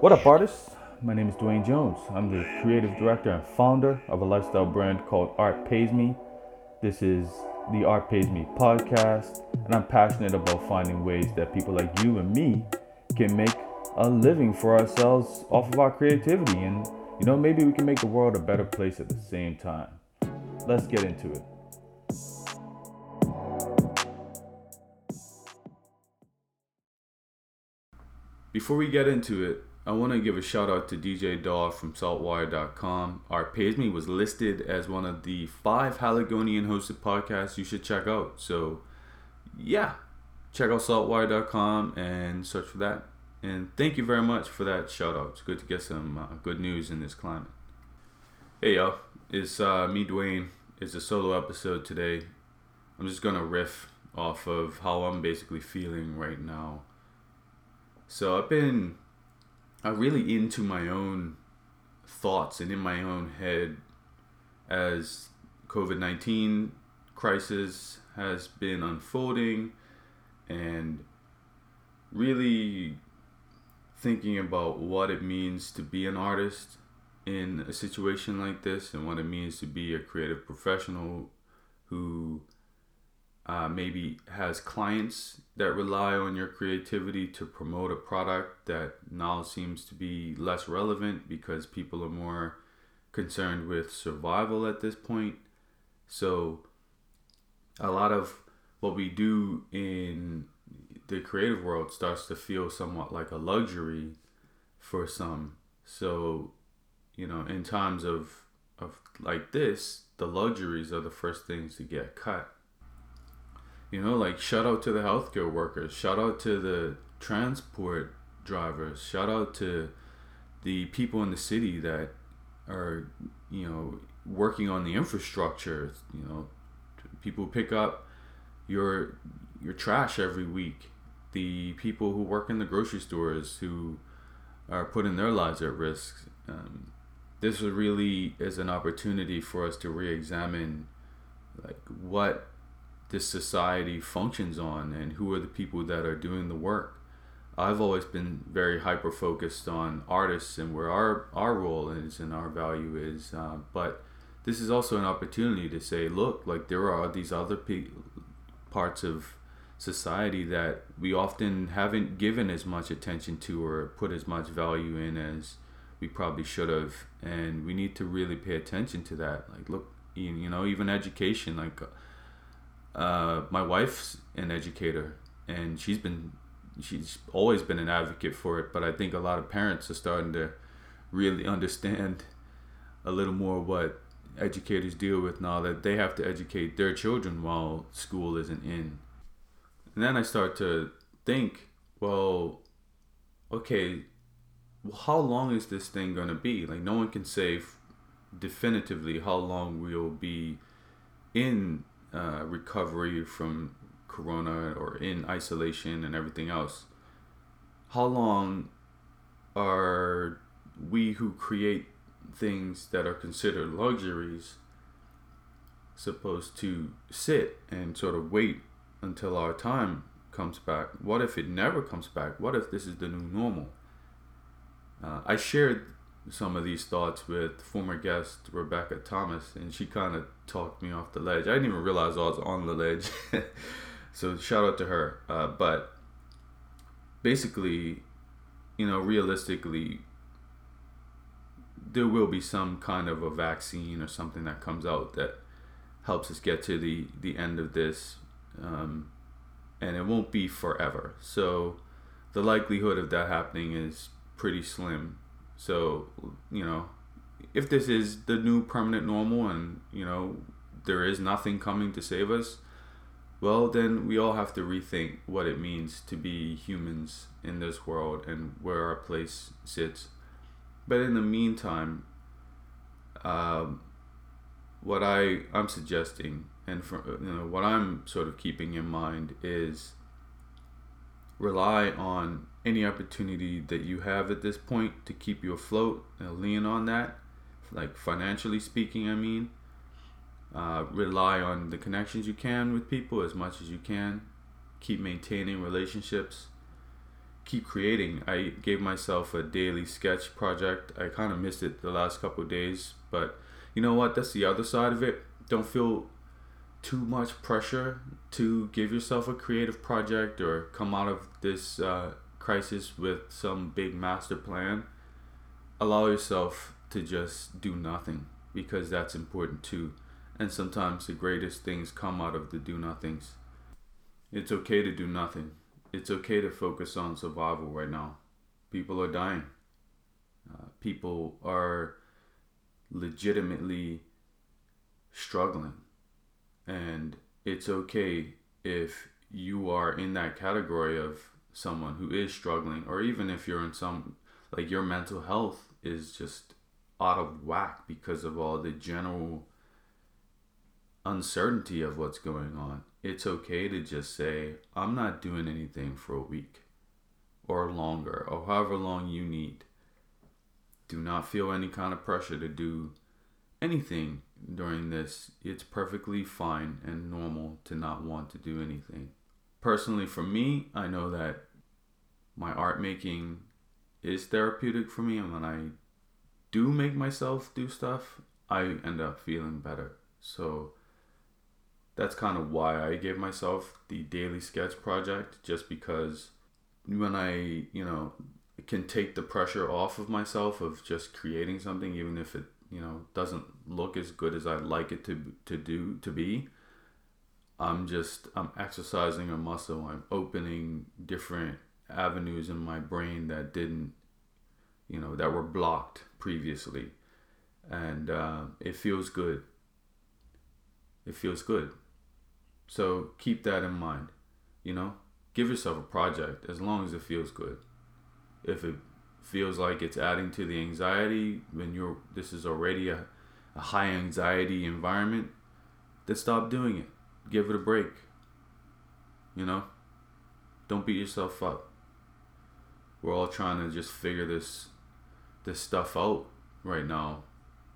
What up, artists? My name is Dwayne Jones. I'm the creative director and founder of a lifestyle brand called Art Pays Me. This is the Art Pays Me podcast, and I'm passionate about finding ways that people like you and me can make a living for ourselves off of our creativity. And, you know, maybe we can make the world a better place at the same time. Let's get into it. Before we get into it, I want to give a shout out to DJ Daw from saltwire.com. Art Pays Me was listed as one of the five Haligonian hosted podcasts you should check out. So, yeah, check out saltwire.com and search for that. And thank you very much for that shout out. It's good to get some uh, good news in this climate. Hey, y'all. it's uh, me, Dwayne. It's a solo episode today. I'm just going to riff off of how I'm basically feeling right now so I've been uh, really into my own thoughts and in my own head as COVID 19 crisis has been unfolding and really thinking about what it means to be an artist in a situation like this and what it means to be a creative professional who uh, maybe has clients that rely on your creativity to promote a product that now seems to be less relevant because people are more concerned with survival at this point. So, a lot of what we do in the creative world starts to feel somewhat like a luxury for some. So, you know, in times of of like this, the luxuries are the first things to get cut. You know, like shout out to the healthcare workers, shout out to the transport drivers, shout out to the people in the city that are, you know, working on the infrastructure. You know, people pick up your your trash every week. The people who work in the grocery stores who are putting their lives at risk. Um, this really is an opportunity for us to re-examine like what this society functions on and who are the people that are doing the work. I've always been very hyper focused on artists and where our, our role is and our value is. Uh, but this is also an opportunity to say, look, like there are these other pe- parts of society that we often haven't given as much attention to or put as much value in as we probably should have. And we need to really pay attention to that. Like, look, you know, even education, like, uh, my wife's an educator, and she's been she's always been an advocate for it. But I think a lot of parents are starting to really understand a little more what educators deal with now that they have to educate their children while school isn't in. And then I start to think, well, okay, how long is this thing going to be? Like, no one can say definitively how long we'll be in uh, recovery from corona or in isolation and everything else, how long are we who create things that are considered luxuries supposed to sit and sort of wait until our time comes back? What if it never comes back? What if this is the new normal? Uh, I shared some of these thoughts with former guest Rebecca Thomas, and she kind of talked me off the ledge. I didn't even realize I was on the ledge. so shout out to her. Uh, but basically, you know, realistically, there will be some kind of a vaccine or something that comes out that helps us get to the the end of this, um, and it won't be forever. So the likelihood of that happening is pretty slim so, you know, if this is the new permanent normal and, you know, there is nothing coming to save us, well, then we all have to rethink what it means to be humans in this world and where our place sits. But in the meantime, um, what I I'm suggesting and for, you know what I'm sort of keeping in mind is rely on any opportunity that you have at this point to keep you afloat and lean on that, like financially speaking, I mean. Uh, rely on the connections you can with people as much as you can. Keep maintaining relationships. keep creating. I gave myself a daily sketch project. I kind of missed it the last couple days, but you know what? That's the other side of it. Don't feel too much pressure to give yourself a creative project or come out of this uh, crisis with some big master plan. Allow yourself to just do nothing because that's important too. And sometimes the greatest things come out of the do nothings. It's okay to do nothing. It's okay to focus on survival right now. People are dying. Uh, people are legitimately struggling and it's okay if you are in that category of someone who is struggling, or even if you're in some, like your mental health is just out of whack because of all the general uncertainty of what's going on. It's okay to just say, I'm not doing anything for a week or longer, or however long you need. Do not feel any kind of pressure to do anything during this, it's perfectly fine and normal to not want to do anything. Personally, for me, I know that my art making is therapeutic for me, and when I do make myself do stuff, I end up feeling better. So that's kind of why I gave myself the daily sketch project, just because when I, you know, can take the pressure off of myself of just creating something, even if it you know doesn't look as good as I'd like it to to do to be. I'm just I'm exercising a muscle. I'm opening different avenues in my brain that didn't, you know, that were blocked previously, and uh, it feels good. It feels good. So keep that in mind. You know, give yourself a project as long as it feels good. If it feels like it's adding to the anxiety when you're this is already a, a high anxiety environment then stop doing it. Give it a break. You know? Don't beat yourself up. We're all trying to just figure this this stuff out right now.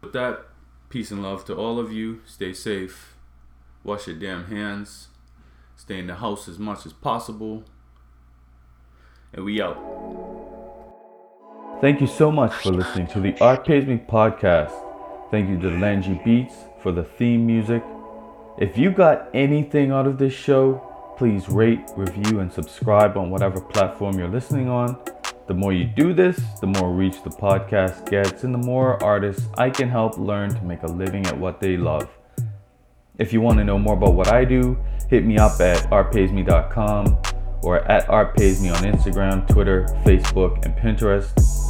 With that peace and love to all of you. Stay safe. Wash your damn hands. Stay in the house as much as possible. And we out Thank you so much for listening to the Art Pays Me podcast. Thank you to Langy Beats for the theme music. If you got anything out of this show, please rate, review, and subscribe on whatever platform you're listening on. The more you do this, the more reach the podcast gets, and the more artists I can help learn to make a living at what they love. If you want to know more about what I do, hit me up at artpaysme.com or at artpaysme on Instagram, Twitter, Facebook, and Pinterest.